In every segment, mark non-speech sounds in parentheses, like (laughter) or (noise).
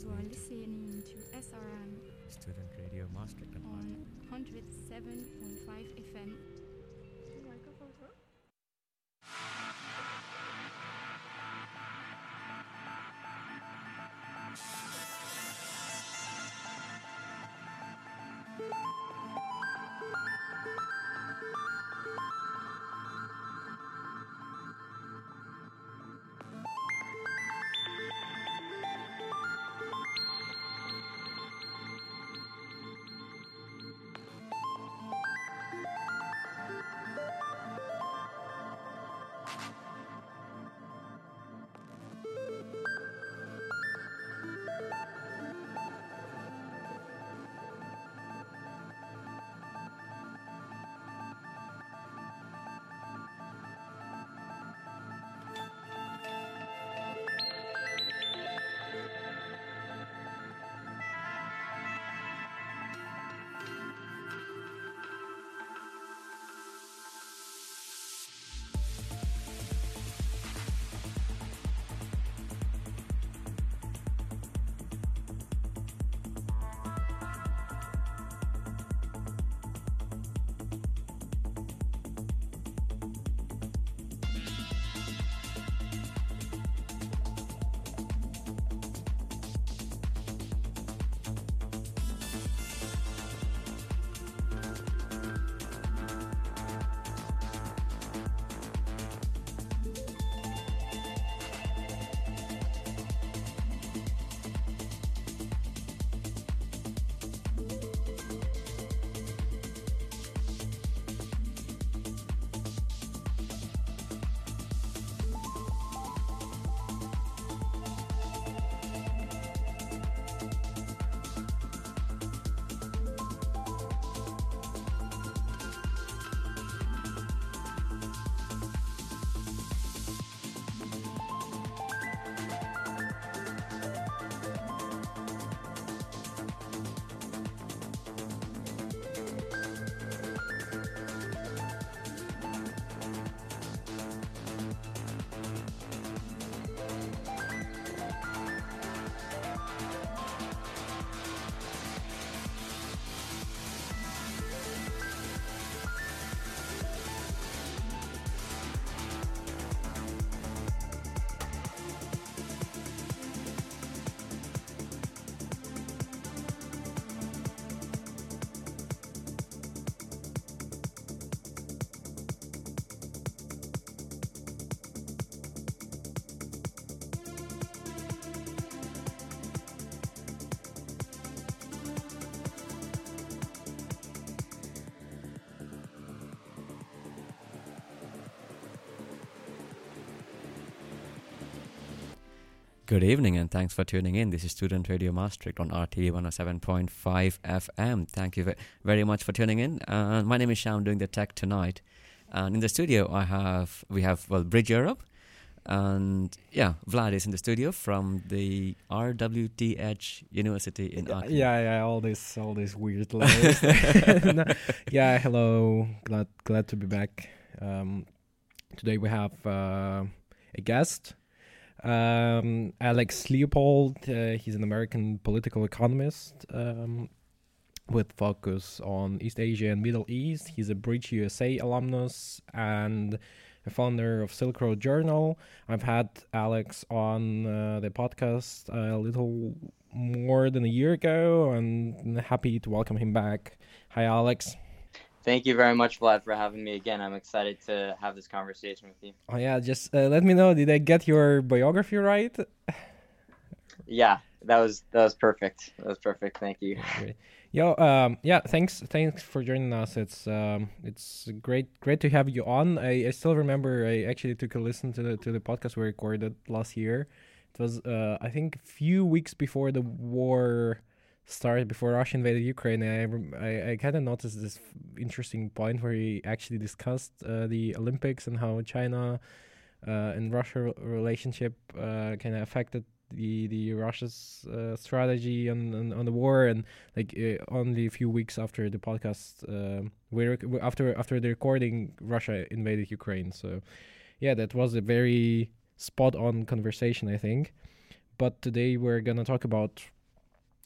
You are listening to SRM Student Radio on on 107.5 FM. Good evening and thanks for tuning in. This is Student Radio Maastricht on RTV 107.5 FM. Thank you very much for tuning in. Uh, my name is Sham doing the tech tonight. And in the studio I have we have well Bridge Europe and yeah, Vlad is in the studio from the RWTH University in Aachen. yeah, yeah, all this, all these weird letters. (laughs) No, yeah, hello. Glad, glad to be back. Um, today we have uh, a guest, um, Alex Leopold. Uh, he's an American political economist um, with focus on East Asia and Middle East. He's a Bridge USA alumnus and a founder of Silk Road Journal. I've had Alex on uh, the podcast a little more than a year ago, and happy to welcome him back. Hi, Alex. Thank you very much, Vlad, for having me again. I'm excited to have this conversation with you. Oh yeah, just uh, let me know. Did I get your biography right? Yeah, that was that was perfect. That was perfect. Thank you. (laughs) Yo, um, yeah, thanks, thanks for joining us. It's um, it's great, great to have you on. I, I still remember I actually took a listen to the to the podcast we recorded last year. It was uh, I think a few weeks before the war started, before Russia invaded Ukraine. I I, I kind of noticed this interesting point where he actually discussed uh, the Olympics and how China uh, and Russia re- relationship uh, kind of affected the the Russia's uh, strategy on, on on the war and like uh, only a few weeks after the podcast uh, we rec- after after the recording Russia invaded Ukraine so yeah that was a very spot on conversation I think but today we're gonna talk about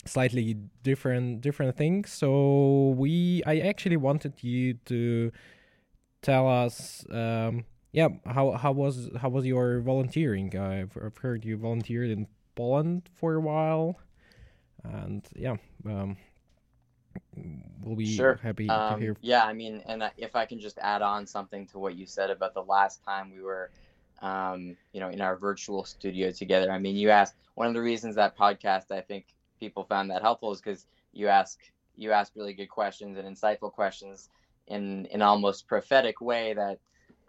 slightly different different things. So we, I actually wanted you to tell us, um, yeah, how how was how was your volunteering? I've, I've heard you volunteered in Poland for a while, and yeah, um, we'll be Sure. happy Um, to hear. yeah, I mean, and I- if I can just add on something to what you said about the last time we were, um, you know, in our virtual studio together. I mean, you asked one of the reasons that podcast I think people found that helpful is because you ask you ask really good questions and insightful questions in an almost prophetic way that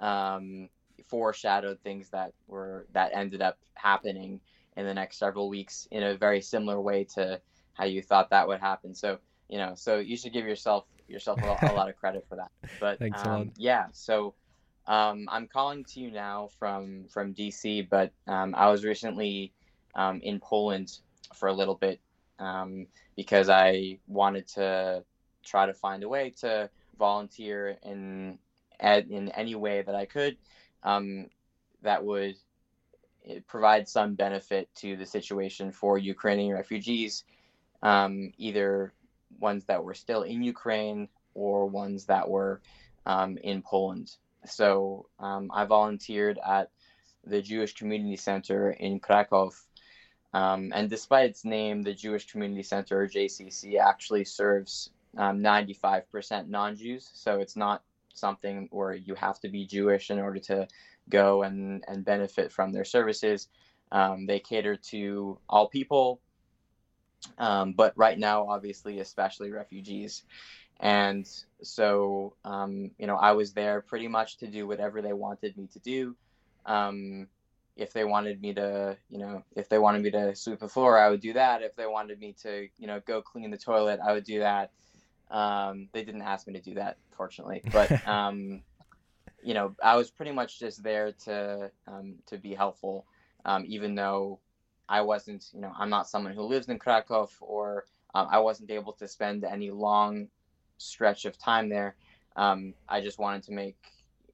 um, foreshadowed things that were that ended up happening in the next several weeks in a very similar way to how you thought that would happen. So you know, so you should give yourself yourself a, a lot of credit for that. But (laughs) Thanks um, yeah, so um, I'm calling to you now from from DC, but um, I was recently um, in Poland for a little bit um, because I wanted to try to find a way to volunteer in in any way that I could um, that would eh, provide some benefit to the situation for Ukrainian refugees, um, either ones that were still in Ukraine or ones that were um, in Poland. So um, I volunteered at the Jewish Community Center in Krakow. Um, and despite its name, the Jewish Community Center, or JCC, actually serves um, 95% non Jews. So it's not something where you have to be Jewish in order to go and, and benefit from their services. Um, they cater to all people, um, but right now, obviously, especially refugees. And so, um, you know, I was there pretty much to do whatever they wanted me to do. Um, if they wanted me to, you know, if they wanted me to sweep the floor, I would do that. If they wanted me to, you know, go clean the toilet, I would do that. Um, they didn't ask me to do that, fortunately, but (laughs) um, you know, I was pretty much just there to um, to be helpful, um, even though I wasn't, you know, I'm not someone who lives in Krakow, or um, I wasn't able to spend any long stretch of time there. Um, I just wanted to make,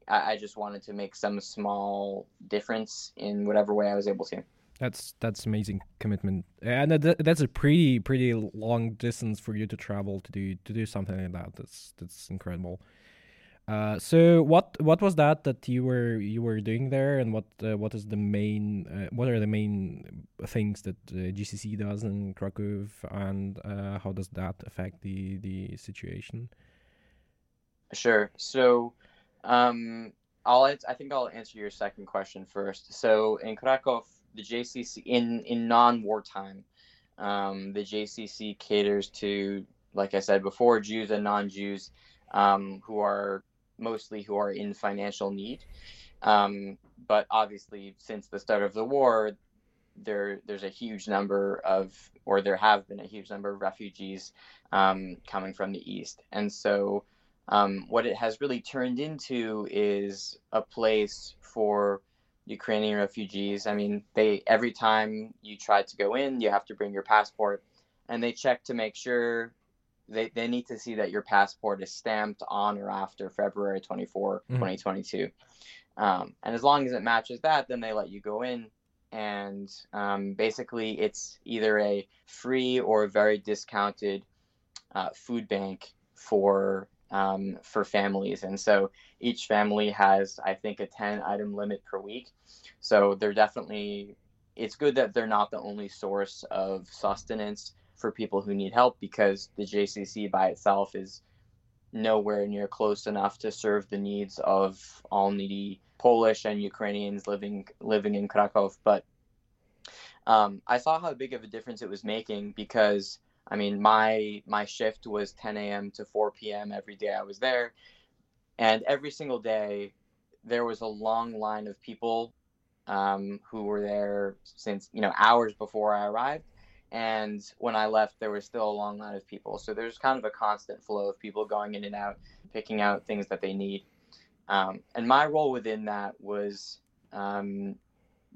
I, I just wanted to make some small difference in whatever way I was able to. That's that's amazing commitment, and that, that's a pretty pretty long distance for you to travel to do to do something like that. That's that's incredible. Uh, so what what was that that you were you were doing there, and what uh, what is the main uh, what are the main things that uh, JCC does in Krakow, and uh, how does that affect the the situation? Sure. So, um, I'll I think I'll answer your second question first. So in Krakow, the JCC in in non wartime, um, the JCC caters to, like I said before, Jews and non-Jews, um, who are mostly who are in financial need. Um, but obviously, since the start of the war, there there's a huge number of, or there have been a huge number of refugees um, coming from the east, and so um, what it has really turned into is a place for Ukrainian refugees. I mean, they every time you try to go in, you have to bring your passport, and they check to make sure they, they need to see that your passport is stamped on or after February 24, Mhm. 2022. Um, and as long as it matches that, then they let you go in. And um, basically, it's either a free or very discounted uh, food bank for um, for families. And so each family has, I think, a 10 item limit per week. So they're definitely, it's good that they're not the only source of sustenance for people who need help because the JCC by itself is nowhere near close enough to serve the needs of all needy Polish and Ukrainians living living in Krakow. But um, I saw how big of a difference it was making because I mean my my shift was 10 a.m. to 4 p.m. every day I was there, and every single day there was a long line of people um, who were there since you know hours before I arrived. And when I left, there was still a long line of people. So there's kind of a constant flow of people going in and out, picking out things that they need. Um, and my role within that was um,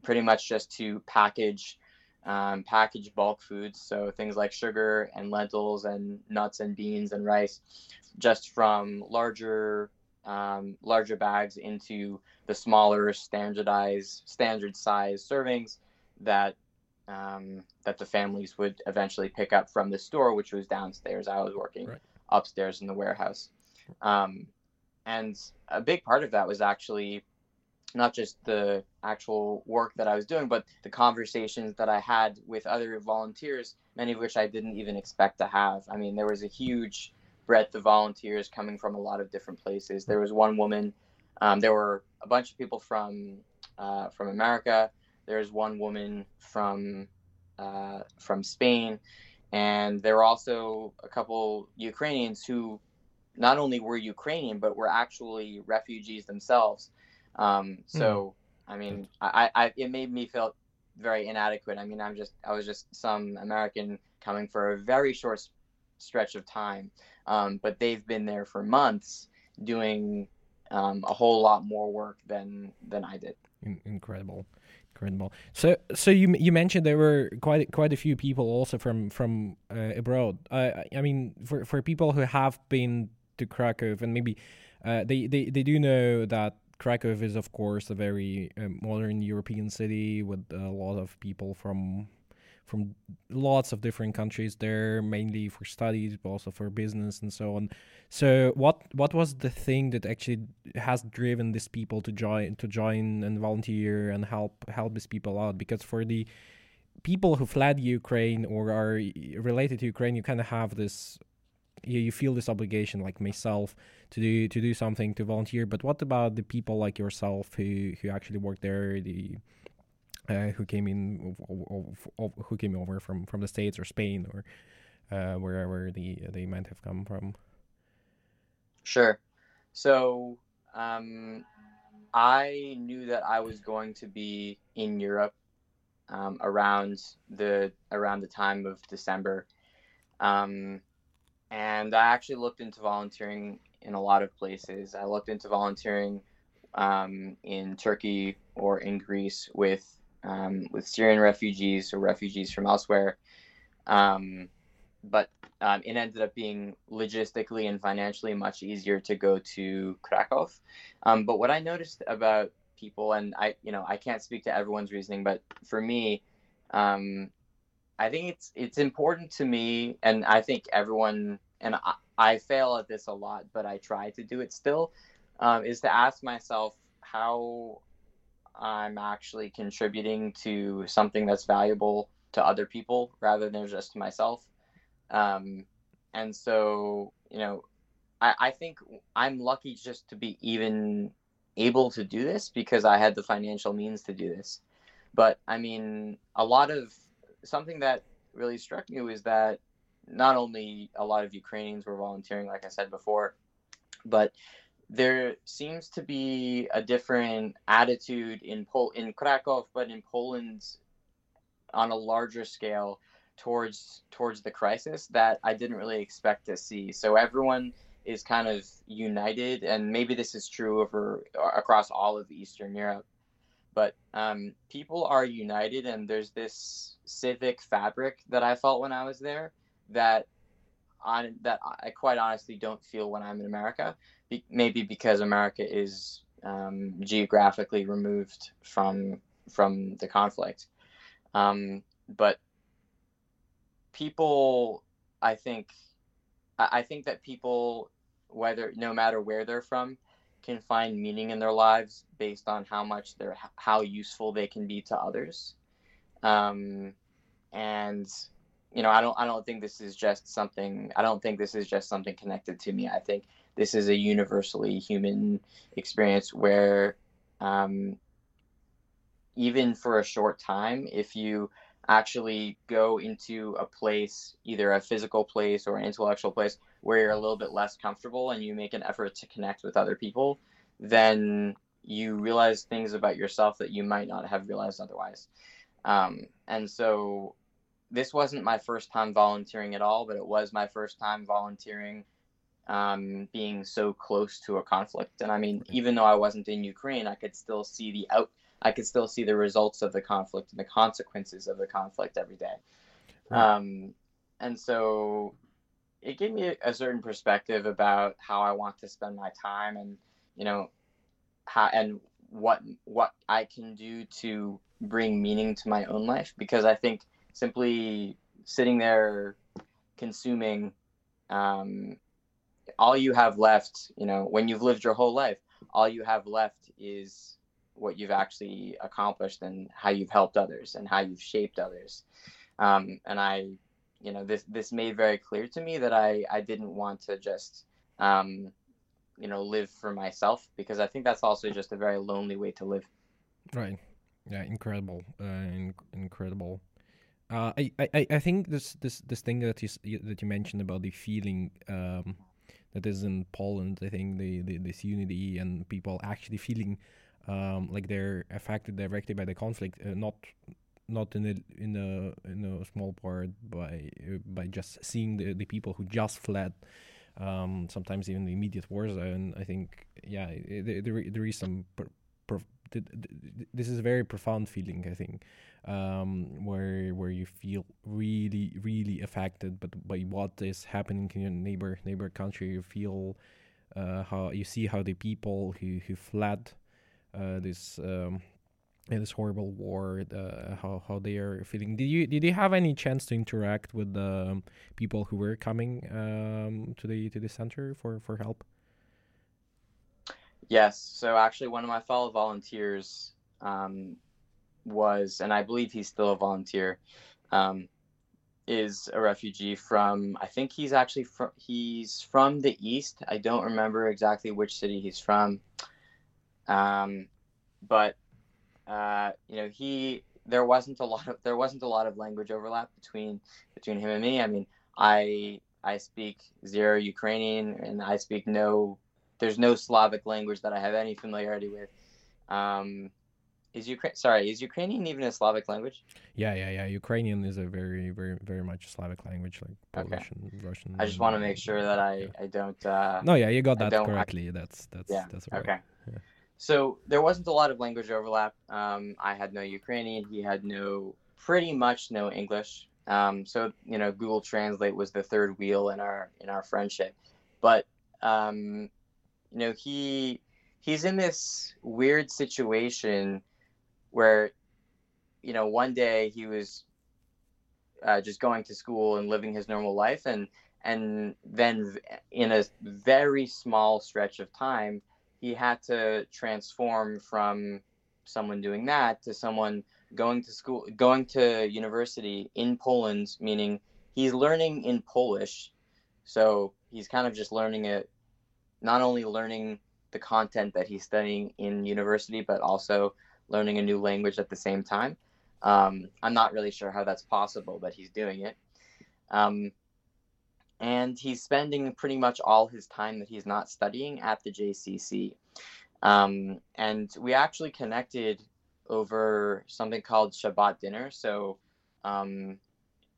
pretty much just to package um, package bulk foods, so things like sugar and lentils and nuts and beans and rice, just from larger um, larger bags into the smaller standardized standard size servings that um, that the families would eventually pick up from the store, which was downstairs. I was working Right. upstairs in the warehouse, um, and a big part of that was actually not just the actual work that I was doing, but the conversations that I had with other volunteers, many of which I didn't even expect to have. I mean, there was a huge breadth of volunteers coming from a lot of different places. There was one woman. Um, there were a bunch of people from uh, from America. There's one woman from uh, from Spain, and there were also a couple Ukrainians who not only were Ukrainian but were actually refugees themselves. Um, so I mean, I, I it made me feel very inadequate. I mean, I'm just I was just some American coming for a very short s- stretch of time, um, but they've been there for months doing um, a whole lot more work than than I did. In- incredible, incredible. So, so you you mentioned there were quite quite a few people also from from uh, abroad. Uh, I I mean, for for people who have been to Krakow and maybe uh, they they they do know that Krakow is of course a very uh, modern European city with a lot of people from from lots of different countries there, mainly for studies, but also for business and so on. So, what what was the thing that actually has driven these people to join to join and volunteer and help help these people out? Because for the people who fled Ukraine or are related to Ukraine, you kind of have this. You, you feel this obligation, like myself, to do to do something to volunteer. But what about the people like yourself who who actually work there? The uh, who came in, who came over from from the states or Spain or uh, wherever the they might have come from. Sure. So um, I knew that I was going to be in Europe um, around the around the time of December, um, and I actually looked into volunteering in a lot of places. I looked into volunteering um, in Turkey or in Greece with um, with Syrian refugees or refugees from elsewhere, um, but um, it ended up being logistically and financially much easier to go to Krakow. Um, but what I noticed about people, and I, you know, I can't speak to everyone's reasoning, but for me, I think it's it's important to me, and I think everyone, and I, I fail at this a lot, but I try to do it still, um, is to ask myself how I'm actually contributing to something that's valuable to other people rather than just to myself. Um, and so, you know, I, I think I'm lucky just to be even able to do this because I had the financial means to do this. But I mean, a lot of something that really struck me was that not only a lot of Ukrainians were volunteering, like I said before, but there seems to be a different attitude in Pol- in Krakow, but in Poland on a larger scale towards towards the crisis that I didn't really expect to see. So everyone is kind of united, and maybe this is true over across all of Eastern Europe. But um, people are united, and there's this civic fabric that I felt when I was there that on that I quite honestly don't feel when I'm in America. Be- maybe because America is um, geographically removed from from the conflict. Um, but people, I think, I I think that people, whether no matter where they're from, can find meaning in their lives based on how much they're how useful they can be to others. Um, and you know, I don't I don't think this is just something I don't think this is just something connected to me. I think this is a universally human experience where um, even for a short time, if you actually go into a place, either a physical place or an intellectual place, where you're a little bit less comfortable and you make an effort to connect with other people, then you realize things about yourself that you might not have realized otherwise. Um, and so this wasn't my first time volunteering at all, but it was my first time volunteering um, being so close to a conflict. And I mean, even though I wasn't in Ukraine, I could still see the out I could still see the results of the conflict and the consequences of the conflict every day. Right. Um, and so it gave me a, a certain perspective about how I want to spend my time and, you know, how and what what I can do to bring meaning to my own life because I think simply sitting there consuming um, all you have left, you know, when you've lived your whole life, all you have left is what you've actually accomplished and how you've helped others and how you've shaped others. Um, and I, you know, this this made very clear to me that I I didn't want to just, um, you know, live for myself because I think that's also just a very lonely way to live. Right. Yeah. Incredible. Uh, in- incredible. Uh, I, I, I think this, this, this thing that you, that you mentioned about the feeling um, that is in Poland. I think the, the this unity and people actually feeling um, like they're affected directly by the conflict, uh, not not in a in a in a small part by uh, by just seeing the, the people who just fled. Um, sometimes even the immediate war zone. I think yeah, there there, is some. This is a very profound feeling. I think um, where where you feel really really affected, but by what is happening in your neighbor neighbor country, you feel uh, how you see how the people who who fled uh, this um, this horrible war, uh, how how they are feeling. Did you did you have any chance to interact with the um, people who were coming um, to the to the center for for help? Yes. So actually, one of my fellow volunteers um, was, and I believe he's still a volunteer, um, is a refugee from. I think he's actually from. He's from the east. I don't remember exactly which city he's from. Um, but uh, you know, he there wasn't a lot of there wasn't a lot of language overlap between between him and me. I mean, I I speak zero Ukrainian, and I speak no there's no Slavic language that I have any familiarity with. Um, is Ukraine sorry, is Ukrainian even a Slavic language? Yeah, yeah, yeah. Ukrainian is a very, very, very much Slavic language, like Okay. Polish and Russian. I just want to make sure that I yeah. I don't uh, No, yeah, you got that don't- I- correctly. That's that's yeah that's right. okay. Yeah. So there wasn't a lot of language overlap. Um, I had no Ukrainian. He had no pretty much no English. Um, so you know, Google Translate was the third wheel in our in our friendship. But um, you know, he he's in this weird situation where you know one day he was uh, just going to school and living his normal life and and then in a very small stretch of time he had to transform from someone doing that to someone going to school going to university in Poland meaning he's learning in Polish. So he's kind of just learning it not only learning the content that he's studying in university but also learning a new language at the same time um, i'm not really sure how that's possible but he's doing it um, and he's spending pretty much all his time that he's not studying at the JCC. Um, and we actually connected over something called Shabbat dinner. So, um,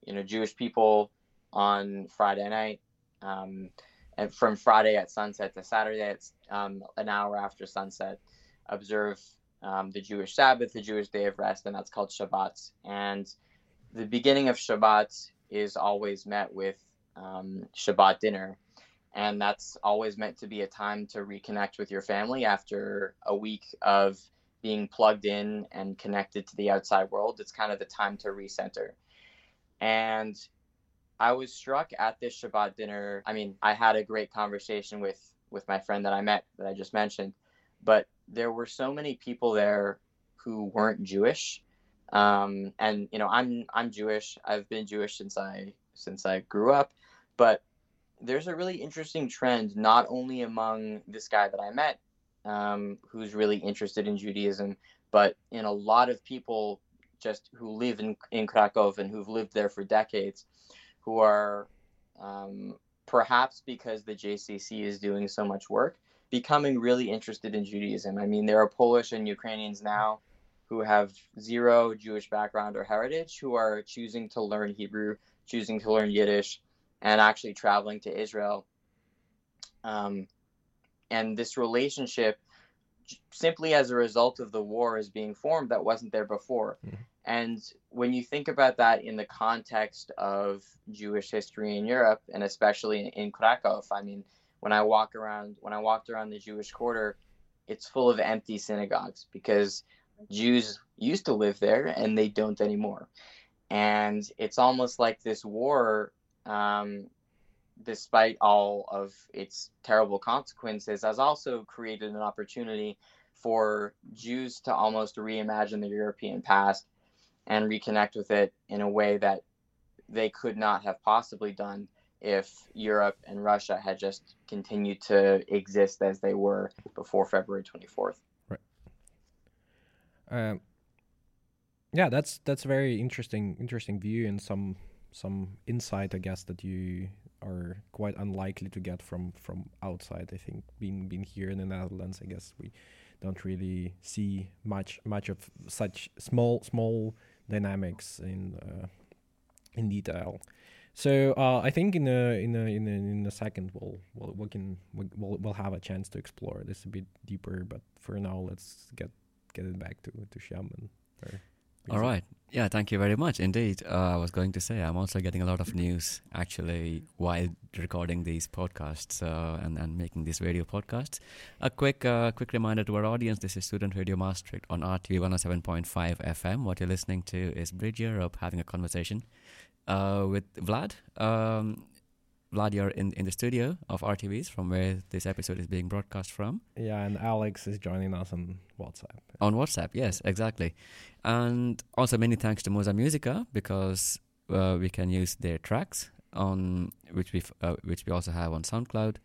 you know, Jewish people on Friday night, um, and from Friday at sunset to Saturday at um, an hour after sunset, observe um, the Jewish Sabbath, the Jewish day of rest, and that's called Shabbat. And the beginning of Shabbat is always met with um, Shabbat dinner. And that's always meant to be a time to reconnect with your family after a week of being plugged in and connected to the outside world. It's kind of the time to recenter. And I was struck at this Shabbat dinner. I mean, I had a great conversation with with my friend that I met that I just mentioned, but there were so many people there who weren't Jewish. Um, and you know, I'm I'm Jewish. I've been Jewish since I since I grew up, but there's a really interesting trend not only among this guy that I met, um, who's really interested in Judaism, but in a lot of people just who live in in Krakow and who've lived there for decades, who are um, perhaps because the JCC is doing so much work, becoming really interested in Judaism. I mean, there are Polish and Ukrainians now who have zero Jewish background or heritage who are choosing to learn Hebrew, choosing to learn Yiddish, and actually traveling to Israel. Um, and this relationship, simply as a result of the war, is being formed that wasn't there before. Mhm. And when you think about that in the context of Jewish history in Europe, and especially in, in Krakow, I mean, when I walk around, when I walked around the Jewish quarter, it's full of empty synagogues because Jews used to live there and they don't anymore. And it's almost like this war, um, despite all of its terrible consequences, has also created an opportunity for Jews to almost reimagine the European past and reconnect with it in a way that they could not have possibly done if Europe and Russia had just continued to exist as they were before February 24th. Um, yeah, that's that's a very interesting interesting view and some some insight, I guess, that you are quite unlikely to get from from outside. I think being being here in the Netherlands, I guess we don't really see much much of such small small dynamics in uh, in detail. So uh, I think in a in a in a, in a second we'll we'll we can we'll we'll have a chance to explore this a bit deeper. But for now, let's get get it back to to Shaman. All right. Yeah, thank you very much. Indeed, uh, I was going to say I'm also getting a lot of news actually while recording these podcasts uh, and and making these radio podcasts. A quick uh, quick reminder to our audience: this is Student Radio Maastricht on RTV 107.5 FM. What you're listening to is Bridge Europe having a conversation uh, with Vlad. Um, Vlad, you're in, in the studio of RTVs from where this episode is being broadcast from. Yeah, and Alex is joining us on WhatsApp. On WhatsApp, yes, exactly. And also many thanks to Mosae Musica because uh, we can use their tracks on which we uh, which we also have on SoundCloud.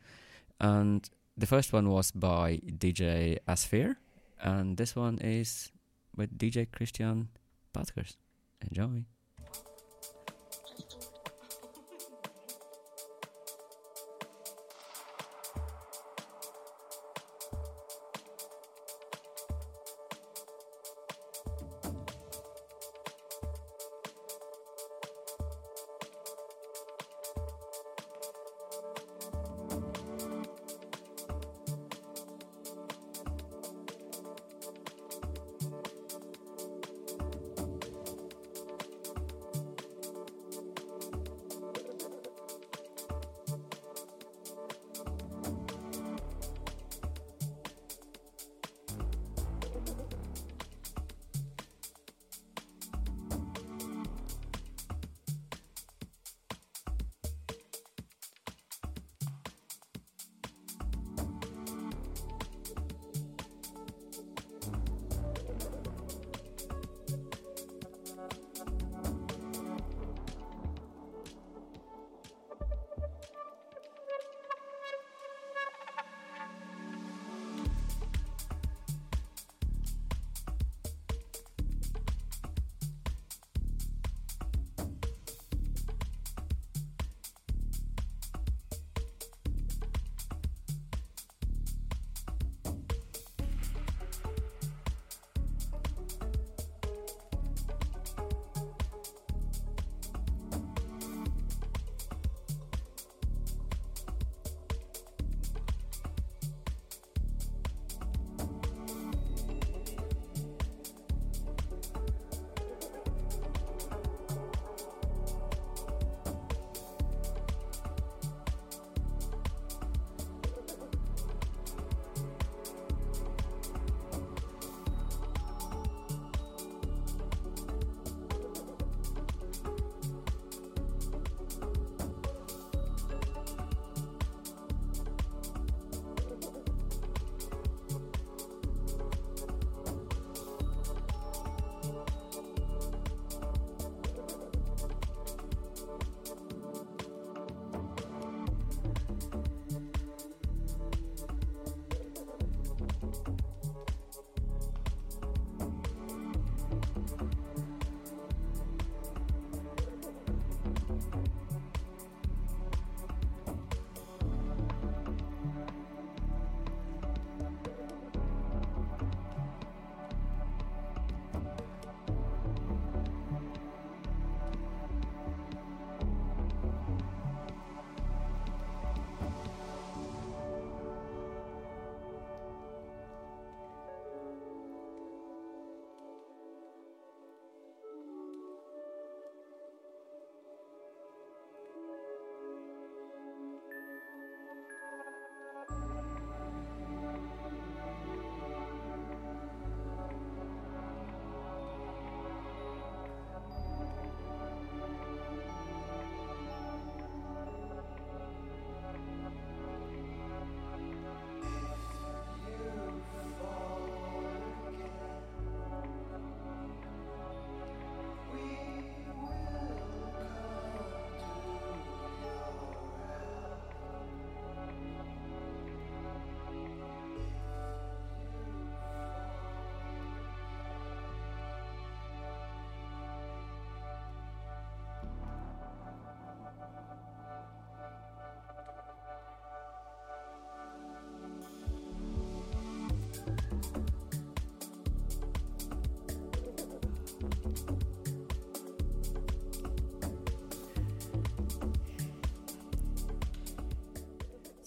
And the first one was by DJ Asphere, and this one is with DJ Christian Patkers. Enjoy.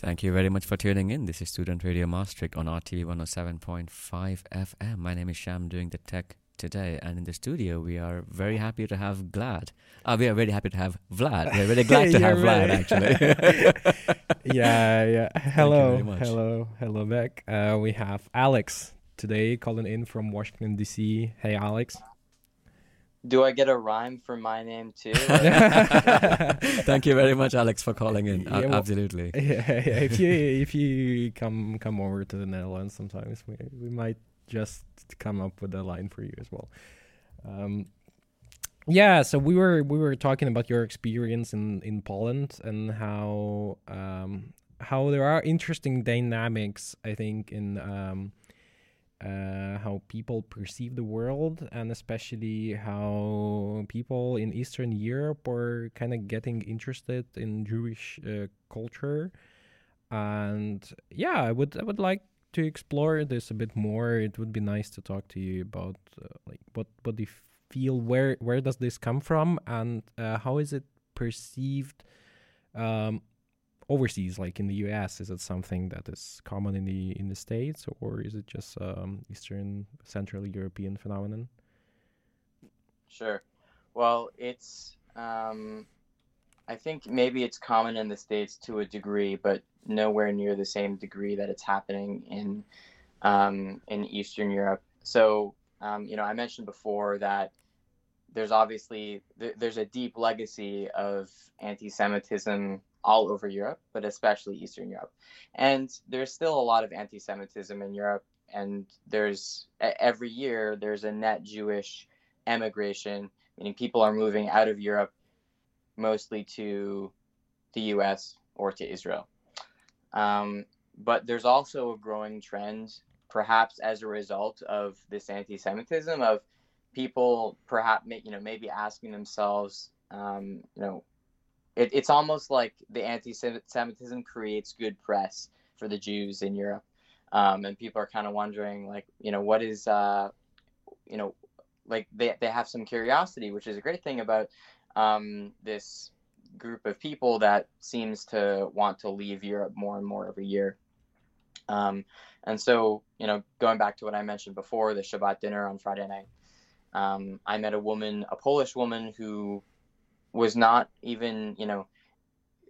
Thank you very much for tuning in. This is Student Radio Maastricht on RTV 107.5 FM. My name is Sham doing the tech today, and in the studio we are very happy to have Glad. Uh, we are very happy to have Vlad. We're very (laughs) glad to Yeah, have Vlad, actually. (laughs) yeah, yeah. (laughs) Hello, hello, hello back. Uh, we have Alex today calling in from Washington D.C. Hey, Alex. Do I get a rhyme for my name too? Thank you very much, Alex, for calling in. Yeah, well- absolutely. yeah, yeah, if you if you come come over to the Netherlands, sometimes we we might just come up with a line for you as well. Um, yeah, so we were we were talking about your experience in in Poland and how um how there are interesting dynamics. I think in um uh, how people perceive the world, and especially how people in Eastern Europe are kind of getting interested in Jewish uh, culture. And yeah, I would I would like to explore this a bit more. It would be nice to talk to you about uh, like what what do you feel where where does this come from and uh, how is it perceived um, overseas, like in the U.S. Is it something that is common in the in the states, or is it just um, Eastern Central European phenomenon? Sure. Well, it's um, I think maybe it's common in the states to a degree, but nowhere near the same degree that it's happening in um, in Eastern Europe. So um, you know, I mentioned before that there's obviously th- there's a deep legacy of anti-Semitism all over Europe, but especially Eastern Europe, and there's still a lot of anti-Semitism in Europe. And there's every year there's a net Jewish emigration, meaning people are moving out of Europe mostly to the US or to Israel. Um, but there's also a growing trend, perhaps as a result of this anti Semitism, of people perhaps you know maybe asking themselves um, you know it, it's almost like the anti-semitism creates good press for the jews in europe um, and people are kind of wondering like you know what is uh, you know like they, they have some curiosity which is a great thing about um, this group of people that seems to want to leave europe more and more every year um, and so you know going back to what i mentioned before the shabbat dinner on friday night um, I met a woman, a Polish woman, who was not even, you know,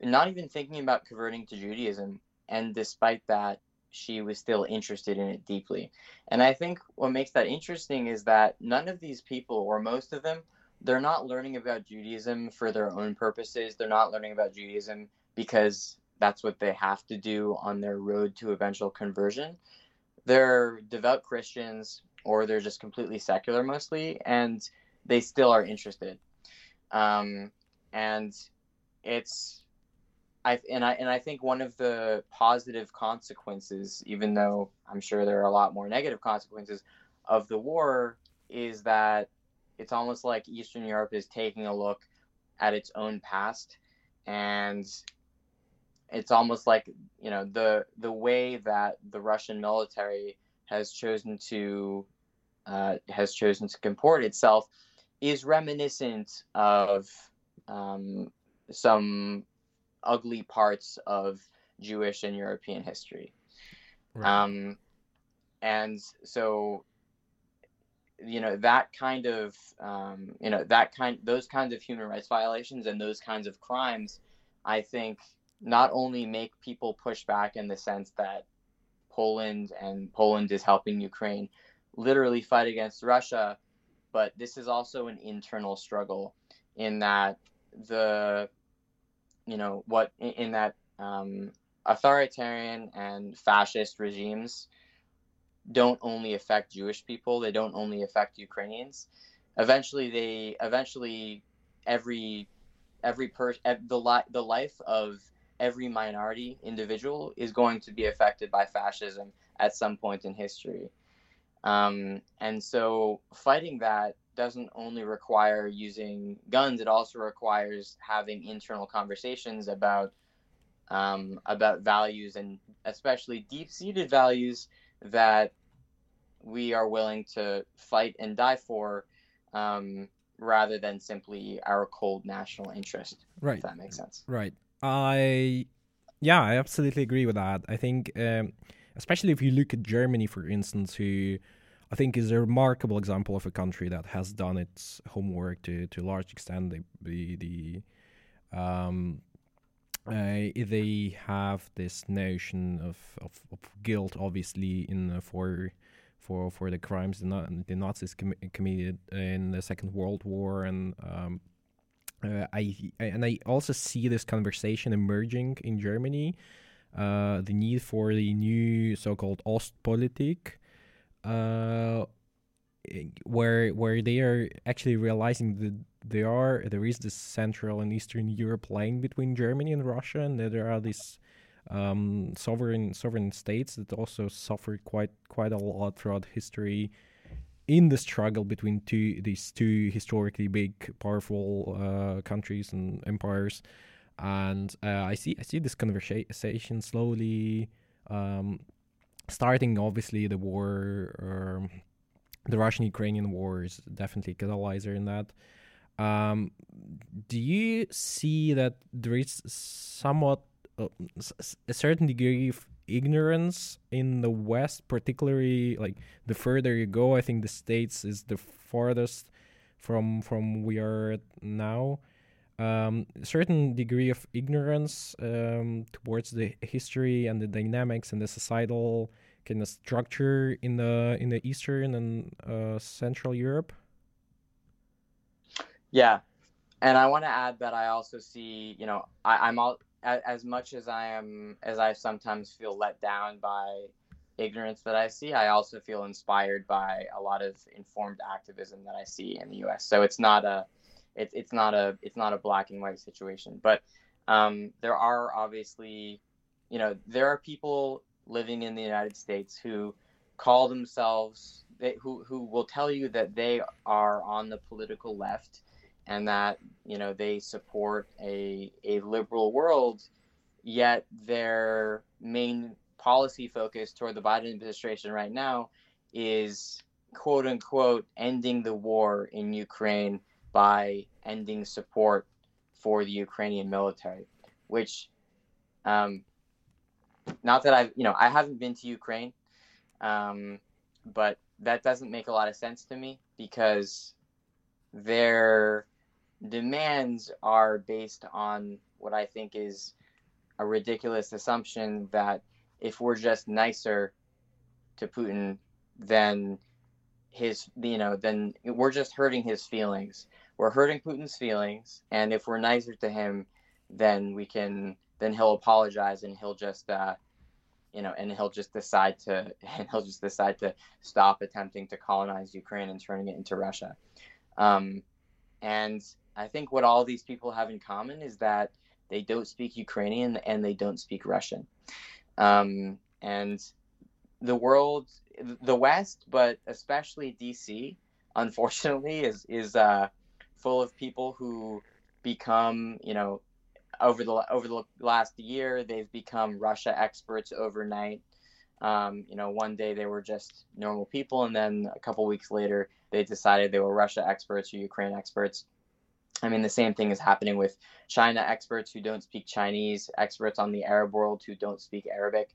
not even thinking about converting to Judaism. And despite that, she was still interested in it deeply. And I think what makes that interesting is that none of these people, or most of them, they're not learning about Judaism for their own purposes. They're not learning about Judaism because that's what they have to do on their road to eventual conversion. They're devout Christians or they're just completely secular mostly, and they still are interested. Um, and it's, I and I and I think one of the positive consequences, even though I'm sure there are a lot more negative consequences of the war, is that it's almost like Eastern Europe is taking a look at its own past, and it's almost like you know the the way that the Russian military has chosen to uh, has chosen to comport itself is reminiscent of um, some ugly parts of Jewish and European history. Um, and so, you know, that kind of, um, you know, that kind, those kinds of human rights violations and those kinds of crimes, I think, not only make people push back in the sense that Poland and Poland is helping Ukraine literally fight against Russia, but this is also an internal struggle in that the, you know, what in, that um, authoritarian and fascist regimes don't only affect Jewish people, they don't only affect Ukrainians. Eventually, they eventually every every person the li- the life of every minority individual is going to be affected by fascism at some point in history. Um, and so fighting that doesn't only require using guns; it also requires having internal conversations about um, about values and especially deep-seated values that we are willing to fight and die for, um, rather than simply our cold national interest. Right. If that makes sense. Right. I, yeah, I absolutely agree with that. I think, um, especially if you look at Germany, for instance, who I think is a remarkable example of a country that has done its homework to to a large extent. The the, the um, uh, they have this notion of, of, of guilt, obviously, in uh, for for for the crimes the, the Nazis com- committed in the Second World War, and um, uh, I and I also see this conversation emerging in Germany, uh, the need for the new so-called Ostpolitik, uh, where where they are actually realizing that there are there is this Central and Eastern Europe line between Germany and Russia, and that there are these um, sovereign sovereign states that also suffered quite quite a lot throughout history in the struggle between two these two historically big powerful uh, countries and empires. And uh, I see I see this conversation slowly um, starting obviously the war um, the Russian Ukrainian war is definitely a catalyzer in that um, do you see that there is somewhat uh, a certain degree of ignorance in the West, particularly like the further you go? I think the states is the farthest from from we are now. Um, a certain degree of ignorance um, towards the history and the dynamics and the societal kind of structure in the in the Eastern and uh, Central Europe. Yeah, and I want to add that I also see, you know, I, I'm all as much as I am as I sometimes feel let down by ignorance that I see, I also feel inspired by a lot of informed activism that I see in the U.S. So it's not a it's it's not a it's not a black and white situation, but um, there are obviously, you know, there are people living in the United States who call themselves they, who who will tell you that they are on the political left and that you know they support a a liberal world, yet their main policy focus toward the Biden administration right now is quote unquote ending the war in Ukraine by ending support for the Ukrainian military, which um, not that I've you know I haven't been to Ukraine, um, but that doesn't make a lot of sense to me because their demands are based on what I think is a ridiculous assumption that if we're just nicer to Putin, then his you know then we're just hurting his feelings. We're hurting Putin's feelings, and if we're nicer to him, then we can then he'll apologize and he'll just uh, you know and he'll just decide to (laughs) and he'll just decide to stop attempting to colonize Ukraine and turning it into Russia. Um, and I think what all these people have in common is that they don't speak Ukrainian and they don't speak Russian. Um, and the world, the West, but especially DC, unfortunately, is is uh, full of people who become, you know, over the over the last year, they've become Russia experts overnight. Um, you know, one day they were just normal people, and then a couple weeks later, they decided they were Russia experts or Ukraine experts. I mean, the same thing is happening with China experts who don't speak Chinese, experts on the Arab world who don't speak Arabic.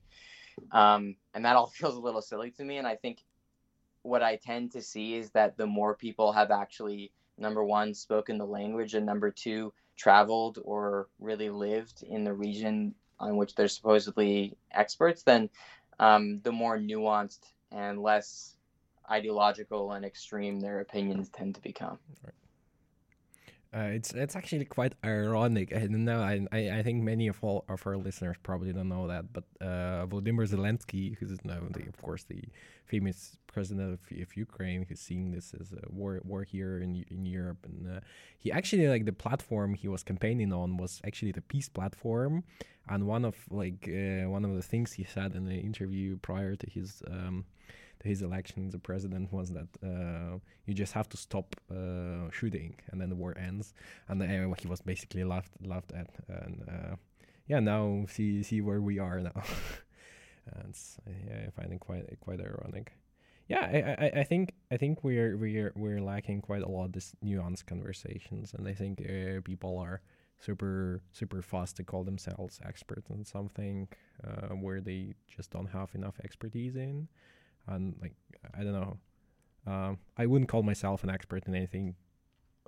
Um, and that all (laughs) feels a little silly to me. And I think what I tend to see is that the more people have actually, number one, spoken the language, and number two, traveled or really lived in the region on which they're supposedly experts, then um, the more nuanced and less ideological and extreme their opinions tend to become. Right. Uh, it's it's actually quite ironic. I know I, I, I think many of all of our listeners probably don't know that, but uh, Volodymyr Zelensky, who's now the, of course the famous president of, of Ukraine, who's seeing this as a war war here in in Europe, and uh, he actually like the platform he was campaigning on was actually the peace platform, and one of like uh, one of the things he said in the interview prior to his um, his election as a president was that uh, you just have to stop uh, shooting and then the war ends. And uh, he was basically laughed laughed at. And uh, yeah, now see see where we are now. (laughs) and yeah, I find it quite quite ironic. yeah, I, I, I think I think we're we're we're lacking quite a lot this nuanced conversations, and I think uh, people are super super fast to call themselves experts in something uh, where they just don't have enough expertise in, and like I don't know, um, I wouldn't call myself an expert in anything,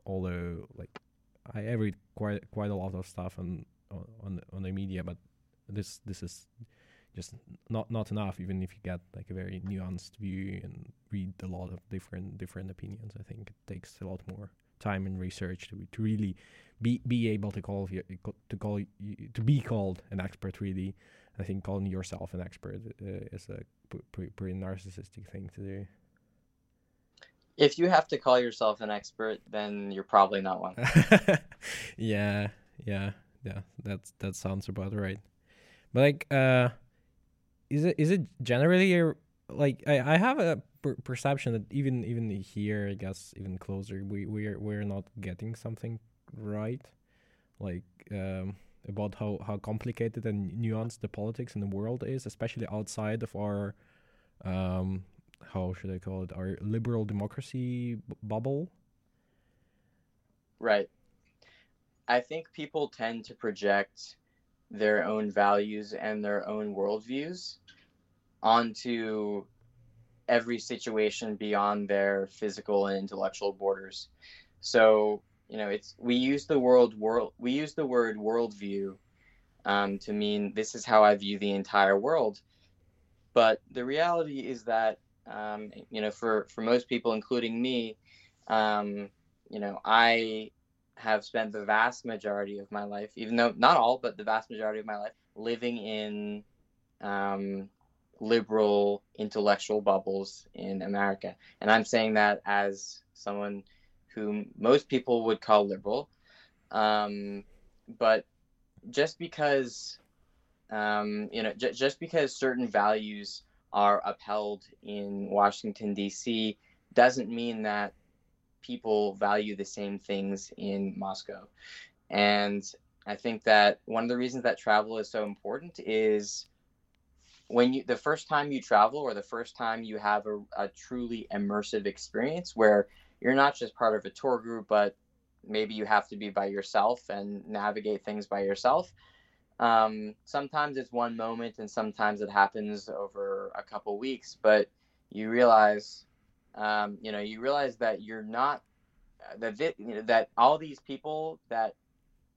although like I read quite quite a lot of stuff on on on the media, but this this is just not not enough even if you get like a very nuanced view and read a lot of different different opinions. I think it takes a lot more time and research to to really be be able to call you to call you, to be called an expert really. I think calling yourself an expert uh, is a pretty, pretty narcissistic thing to do. If you have to call yourself an expert then you're probably not one. (laughs) Yeah yeah yeah. That's that sounds about right. But like uh is it is it generally a, like I, I have a per- perception that even even here I guess even closer we we're we're not getting something right. Like um, about how how complicated and nuanced the politics in the world is especially outside of our um how should I call it our liberal democracy b- bubble right I think people tend to project their own values and their own worldviews onto every situation beyond their physical and intellectual borders. So, you know, it's we use the world world we use the word worldview um, to mean this is how I view the entire world. But the reality is that um, you know, for for most people, including me, um, you know, I have spent the vast majority of my life, even though not all, but the vast majority of my life, living in um, liberal intellectual bubbles in America. And I'm saying that as someone whom most people would call liberal. Um, but just because, um, you know, j- just because certain values are upheld in Washington, D.C., doesn't mean that people value the same things in Moscow. And I think that one of the reasons that travel is so important is when you the first time you travel or the first time you have a, a truly immersive experience where you're not just part of a tour group but maybe you have to be by yourself and navigate things by yourself. Um, sometimes it's one moment and sometimes it happens over a couple weeks but you realize um, you know you realize that you're not that you know, that all these people that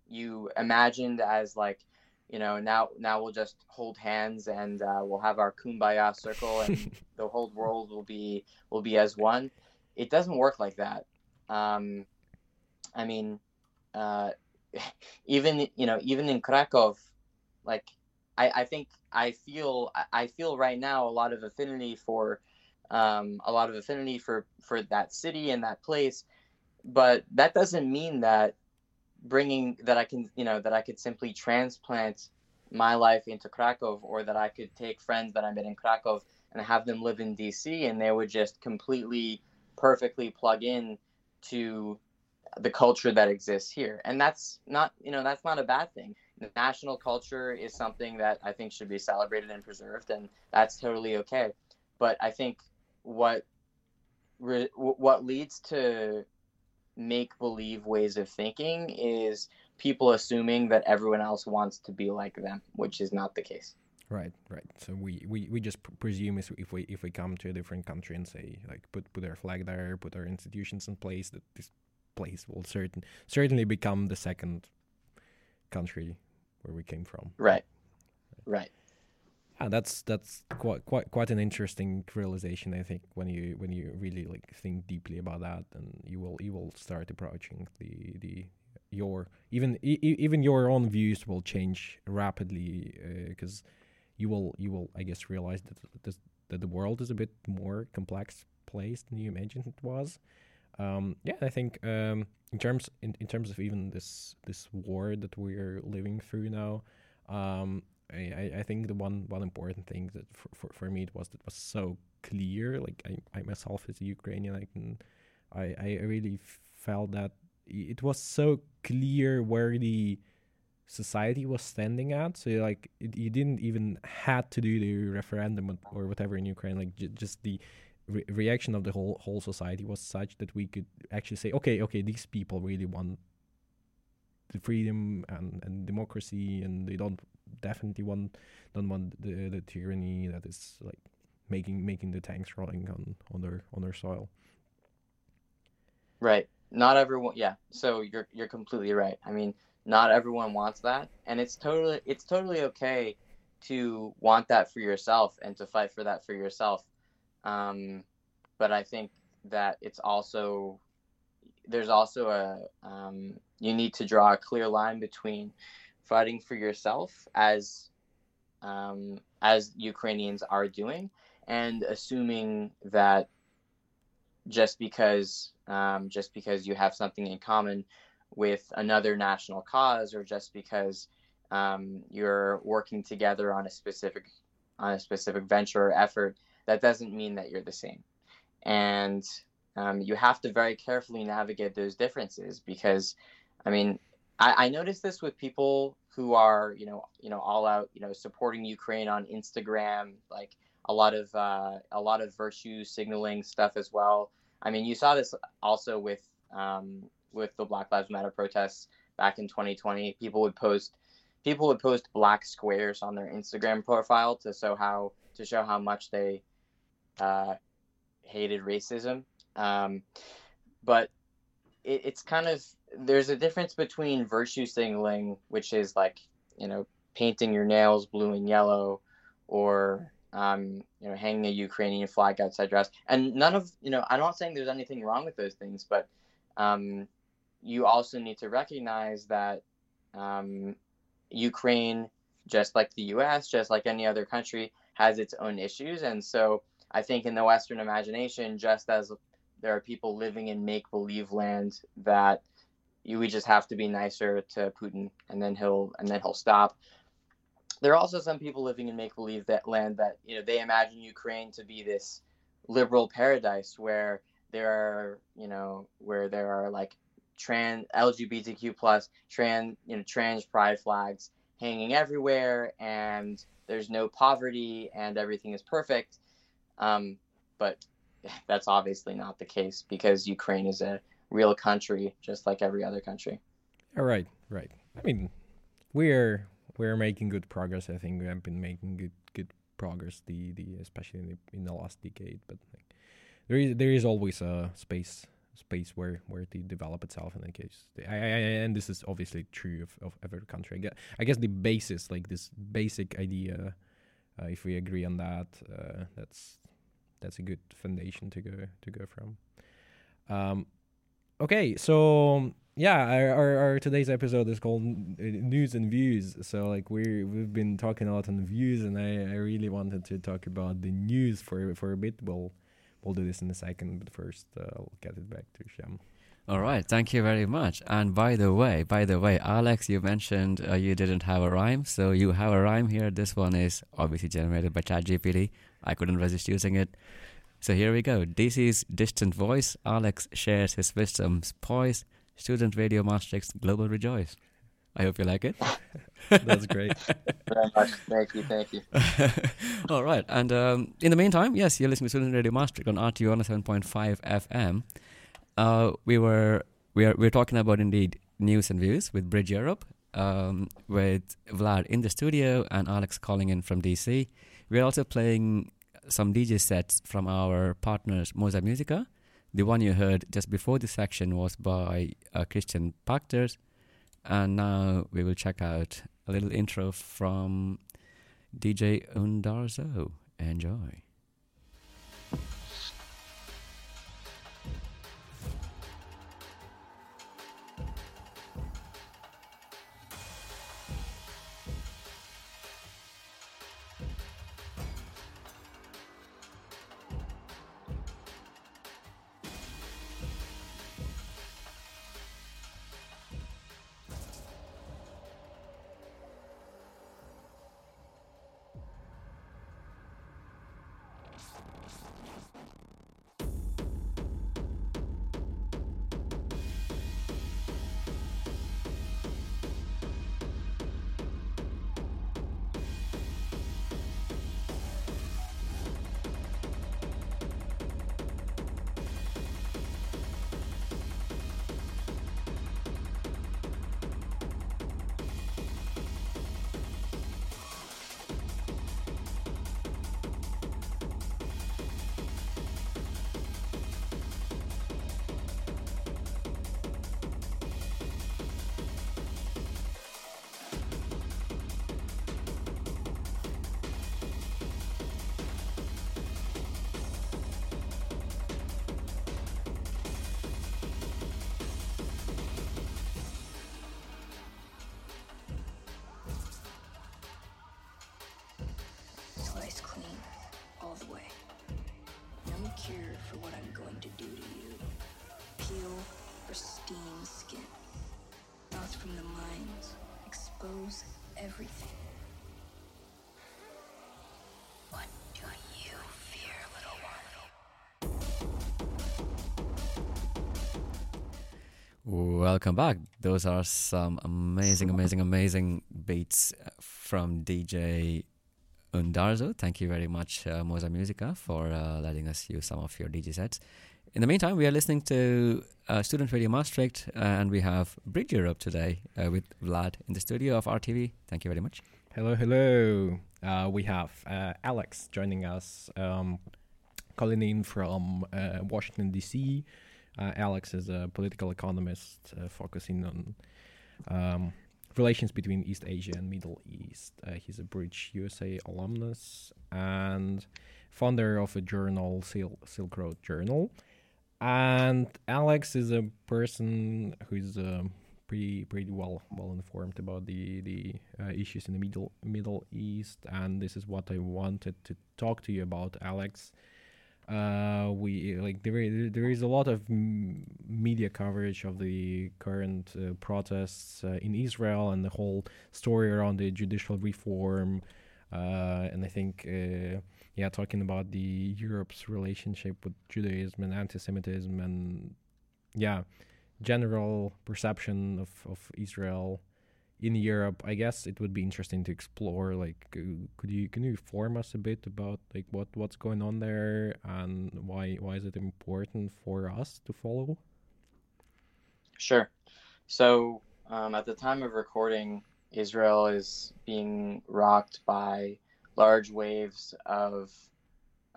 you imagined as like you know now now we'll just hold hands and uh, we'll have our kumbaya circle and (laughs) the whole world will be will be as one it doesn't work like that. Um, i mean uh, (laughs) even you know even in krakow like I, I think i feel i feel right now a lot of affinity for um, a lot of affinity for for that city and that place. But that doesn't mean that bringing that I can, you know, that I could simply transplant my life into Krakow or that I could take friends that I met in Krakow and have them live in DC and they would just completely perfectly plug in to the culture that exists here. And that's not, you know, that's not a bad thing. National culture is something that I think should be celebrated and preserved and that's totally okay. But I think what what leads to make believe ways of thinking is people assuming that everyone else wants to be like them, which is not the case. Right, right. So we, we, we just presume if we if we come to a different country and say like put put our flag there, put our institutions in place, that this place will certain certainly become the second country where we came from. Right, right. Yeah, that's that's quite quite quite an interesting realization. I think when you when you really like think deeply about that, and you will you will start approaching the the your even e- even your own views will change rapidly because uh, you will you will I guess realize that this, that the world is a bit more complex place than you imagined it was. Um, yeah, I think um, in terms in, in terms of even this this war that we're living through now, um, I, I think the one one important thing that for, for, for me it was that was so clear. Like I, I myself as a Ukrainian, I can I, I really felt that it was so clear where the society was standing at. So like it, you didn't even had to do the referendum or whatever in Ukraine. Like j- just the re- reaction of the whole whole society was such that we could actually say, okay, okay, these people really want the freedom and, and democracy, and they don't definitely want don't want the the tyranny that is like making making the tanks rolling on on their on their soil. Right. Not everyone. Yeah. So you're you're completely right. I mean, not everyone wants that, and it's totally it's totally okay to want that for yourself and to fight for that for yourself. Um, but I think that it's also there's also a um, you need to draw a clear line between fighting for yourself as um, as Ukrainians are doing and assuming that just because um, just because you have something in common with another national cause or just because um, you're working together on a specific on a specific venture or effort that doesn't mean that you're the same. And um, you have to very carefully navigate those differences because i mean I, I noticed this with people who are you know you know all out you know supporting ukraine on instagram like a lot of uh, a lot of virtue signaling stuff as well. I mean you saw this also with um, with the black lives matter protests back in 2020 people would post people would post black squares on their instagram profile to show how to show how much they uh, hated racism. Um, but it, it's kind of there's a difference between virtue signaling, which is like you know painting your nails blue and yellow, or um, you know hanging a Ukrainian flag outside your house. And none of you know I'm not saying there's anything wrong with those things, but um, you also need to recognize that um, Ukraine, just like the U.S., just like any other country, has its own issues, and so I think in the Western imagination, just as there are people living in make believe land that you, we just have to be nicer to Putin and then he'll and then he'll stop. There are also some people living in make believe that land that you know they imagine Ukraine to be this liberal paradise where there are you know where there are like trans LGBTQ plus trans you know trans pride flags hanging everywhere and there's no poverty and everything is perfect um, but (laughs) that's obviously not the case because Ukraine is a real country, just like every other country. All right, right. I mean, we're we're making good progress. I think we have been making good good progress. The the especially in the, in the last decade, but like, there is there is always a space space where where to develop itself in that case. I, I, and this is obviously true of, of every country. I guess, I guess the basis, like this basic idea, uh, if we agree on that, uh, that's that's a good foundation to go to go from. Um, okay, so yeah, our, our, our today's episode is called news and views. So like we we've been talking a lot on views, and I, I really wanted to talk about the news for for a bit. We'll we'll do this in a second, but first uh, I'll get it back to Sham. All right, thank you very much. And by the way, by the way, Alex, you mentioned uh, you didn't have a rhyme, so you have a rhyme here. This one is obviously generated by ChatGPT. I couldn't resist using it. So here we go. DC's distant voice. Alex shares his wisdom's poise. Student Radio Maastricht's Global Rejoice. I hope you like it. (laughs) That's great. (laughs) Very much. Thank you. Thank you. (laughs) All right. And um, in the meantime, yes, you're listening to Student Radio Maastricht on RTV 107.5 FM. Uh, we were we are we're talking about indeed news and views with Bridge Europe, um, with Vlad in the studio and Alex calling in from DC. We're also playing some DJ sets from our partners Mosae Musica. The one you heard just before this section was by uh, Christian Pachters. And now we will check out a little intro from DJ Undarzo. Enjoy. Everything. Welcome back. Those are some amazing, amazing, amazing beats from DJ Undarzo. Thank you very much, uh, Mosae Musica, for uh, letting us use some of your DJ sets. In the meantime, we are listening to uh, Student Radio Maastricht, uh, and we have Bridge Europe today uh, with Vlad in the studio of RTV. Thank you very much. Hello, hello. Uh, we have uh, Alex joining us, um, calling in from uh, Washington, D.C. Alex is a political economist focusing on um, relations between East Asia and Middle East. He's a Bridge USA alumnus and founder of a journal, Sil- Silk Road Journal. And Alex is a person who's um, pretty pretty well well informed about the the uh, issues in the Middle Middle East, and this is what I wanted to talk to you about, Alex. Uh, we like there there is a lot of m- media coverage of the current uh, protests uh, in Israel and the whole story around the judicial reform, uh, and I think uh, yeah, talking about the Europe's relationship with Judaism and anti-Semitism and yeah, general perception of, of Israel in Europe, I guess it would be interesting to explore. Like, uh, could you can you inform us a bit about like what what's going on there and why why is it important for us to follow? Sure. So, um, at the time of recording, Israel is being rocked by large waves of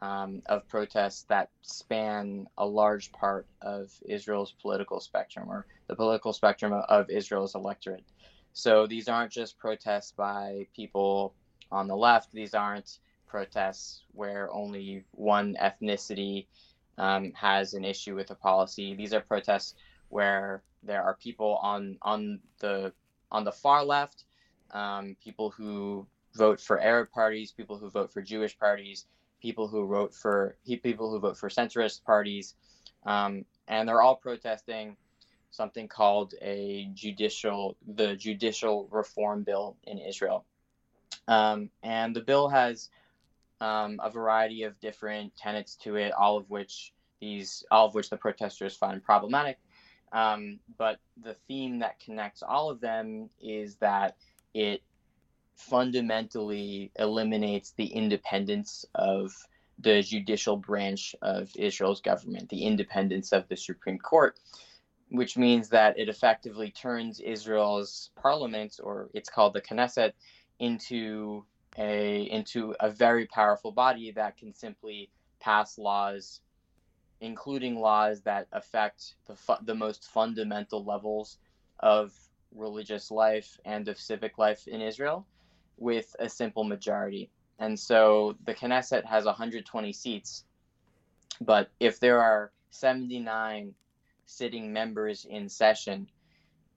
um, of protests that span a large part of Israel's political spectrum, or the political spectrum of, Israel's electorate. So these aren't just protests by people on the left. These aren't protests where only one ethnicity um, has an issue with a policy. These are protests where there are people on on the on the far left, um, people who vote for Arab parties, people who vote for Jewish parties, people who vote for people who vote for centrist parties, um, and they're all protesting something called a judicial the judicial reform bill in Israel, um, and the bill has um, a variety of different tenets to it, all of which these all of which the protesters find problematic. Um, but the theme that connects all of them is that it fundamentally eliminates the independence of the judicial branch of Israel's government, the independence of the Supreme Court, which means that it effectively turns Israel's parliament, or it's called the Knesset, into a into a very powerful body that can simply pass laws including laws that affect the fu- the most fundamental levels of religious life and of civic life in Israel with a simple majority. And so the Knesset has 120 seats, but if there are 79 sitting members in session,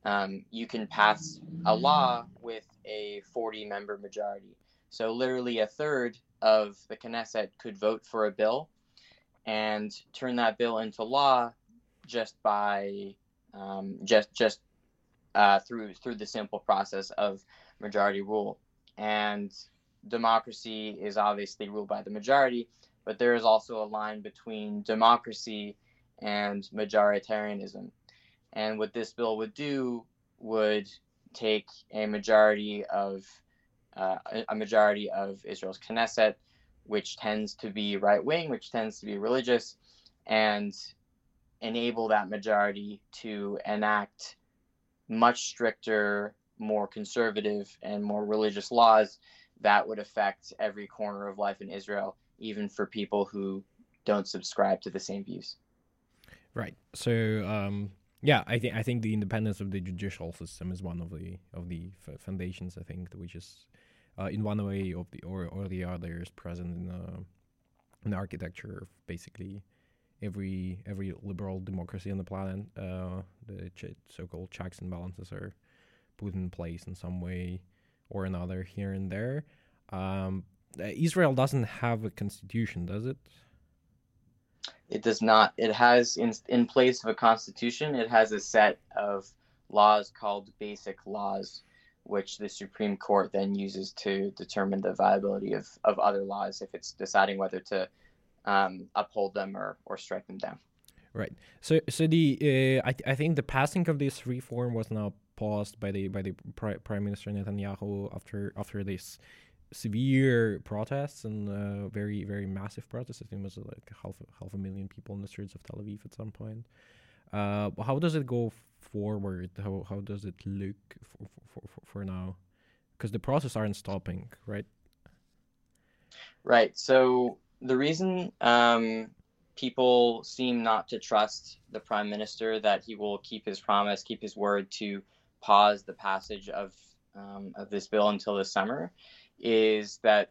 um, you can pass a law with a 40 member majority. So literally a third of the Knesset could vote for a bill and turn that bill into law just by um, just just uh, through through the simple process of majority rule. And democracy is obviously ruled by the majority, but there is also a line between democracy and majoritarianism. And what this bill would do would take a majority of uh, a majority of Israel's Knesset, which tends to be right wing, which tends to be religious, and enable that majority to enact much stricter, more conservative, and more religious laws that would affect every corner of life in Israel, even for people who don't subscribe to the same views. Right. So um, yeah, I think I think the independence of the judicial system is one of the of the f- foundations. I think which is uh, in one way of the or or the other is present in uh, in the architecture of basically every every liberal democracy on the planet. Uh, the ch- so-called checks and balances are put in place in some way or another here and there. Um, uh, Israel doesn't have a constitution, does it? It does not. It has in in place of a constitution. It has a set of laws called basic laws, which the Supreme Court then uses to determine the viability of, of other laws if it's deciding whether to um, uphold them or, or strike them down. Right. So, so the uh, I, th- I think the passing of this reform was now paused by the by the Pri- Prime Minister Netanyahu after after this severe protests and uh, very very massive protests. I think it was like half half a million people in the streets of Tel Aviv at some point. Uh, how does it go forward? How how does it look for for, for, for now? Because the process aren't stopping, right? Right. So the reason um, people seem not to trust the prime minister that he will keep his promise, keep his word to pause the passage of um, of this bill until the summer, is that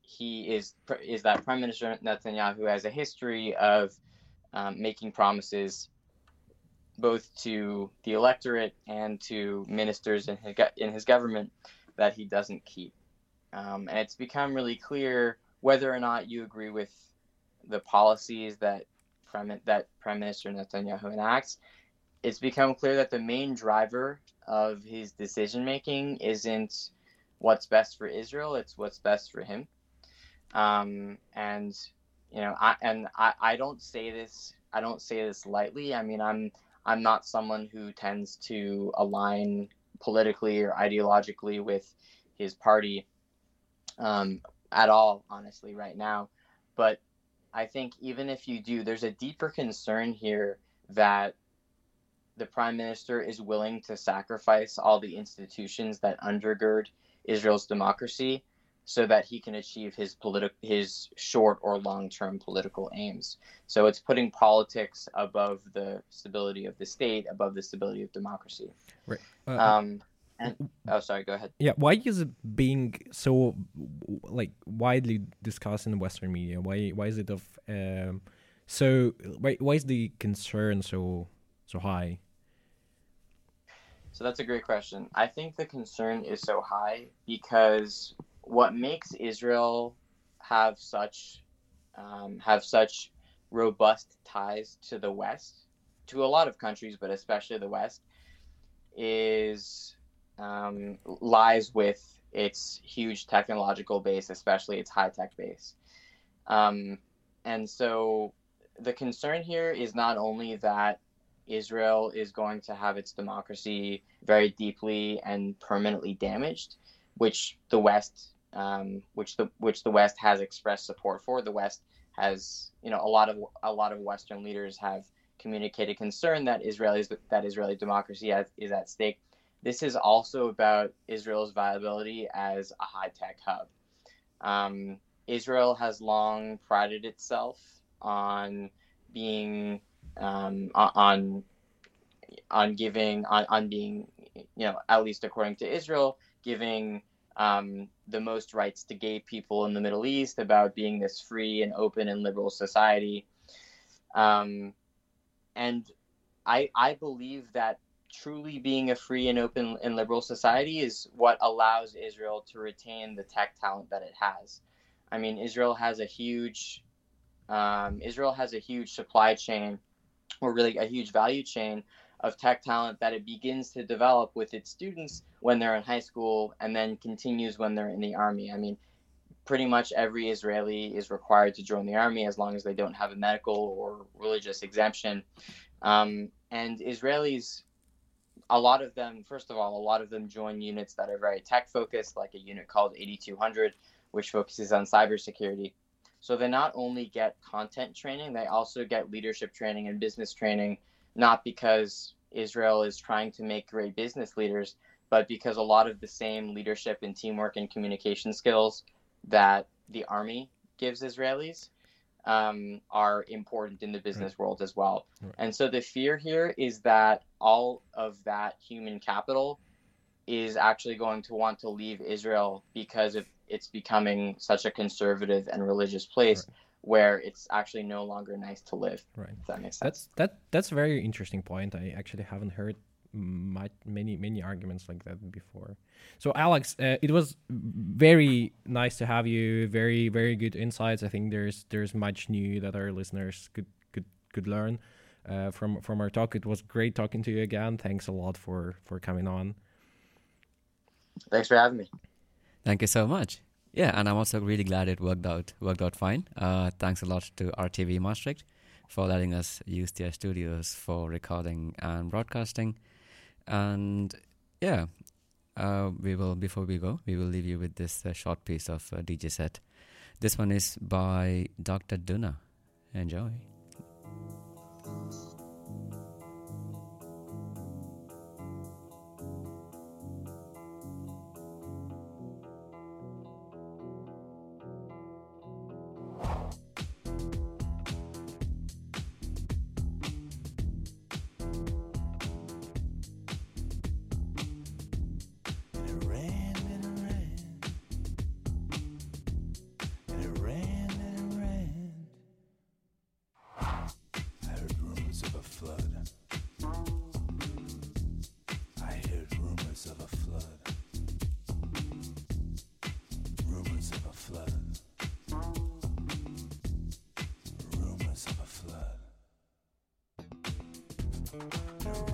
he is is that Prime Minister Netanyahu has a history of um, making promises both to the electorate and to ministers in his, in his government that he doesn't keep. Um, and it's become really clear whether or not you agree with the policies that Prime, that Prime Minister Netanyahu enacts. It's become clear that the main driver of his decision making isn't what's best for Israel; it's what's best for him. Um, and you know, I and I, I don't say this I don't say this lightly. I mean, I'm I'm not someone who tends to align politically or ideologically with his party um, at all, honestly, right now. But I think even if you do, there's a deeper concern here that the prime minister is willing to sacrifice all the institutions that undergird Israel's democracy so that he can achieve his political his short or long term political aims. So it's putting politics above the stability of the state, above the stability of democracy. Right. Uh, Um, oh, sorry. Go ahead. yeah. Why is it being so like widely discussed in the Western media? Why why is it of um so why why is the concern so so high? So that's a great question. I think the concern is so high because what makes Israel have such um, have such robust ties to the West, to a lot of countries, but especially the West, is um, lies with its huge technological base, especially its high tech base. Um, and so the concern here is not only that Israel is going to have its democracy very deeply and permanently damaged, which the West, um, which the which the West has expressed support for. The West has, you know, a lot of a lot of Western leaders have communicated concern that Israelis that Israeli democracy has, is at stake. This is also about Israel's viability as a high tech hub. Um, Israel has long prided itself on being um, on on giving on, on being you know at least according to Israel giving um, the most rights to gay people in the Middle East about being this free and open and liberal society um, and I I believe that truly being a free and open and liberal society is what allows Israel to retain the tech talent that it has. I mean, Israel has a huge um, Israel has a huge supply chain, or really a huge value chain of tech talent that it begins to develop with its students when they're in high school and then continues when they're in the army. I mean, pretty much every Israeli is required to join the army as long as they don't have a medical or religious exemption. Um, and Israelis, a lot of them, first of all, a lot of them join units that are very tech focused, like a unit called 8200, which focuses on cybersecurity. So they not only get content training, they also get leadership training and business training, not because Israel is trying to make great business leaders, but because a lot of the same leadership and teamwork and communication skills that the army gives Israelis um, are important in the business right. world as well. Right. And so the fear here is that all of that human capital is actually going to want to leave Israel because of it's becoming such a conservative and religious place right. where it's actually no longer nice to live. Right. If that makes sense. That's that that's a very interesting point. I actually haven't heard much, many many arguments like that before. So Alex, uh, it was very nice to have you. Very very good insights. I think there's there's much new that our listeners could could could learn uh, from from our talk. It was great talking to you again. Thanks a lot for for coming on. Thanks for having me. Thank you so much. Yeah, and I'm also really glad it worked out worked out fine. Uh, thanks a lot to RTV Maastricht for letting us use their studios for recording and broadcasting. And yeah, uh, we will before we go, we will leave you with this uh, short piece of uh, DJ set. This one is by Dr. Duna. Enjoy. Bye. Thank you.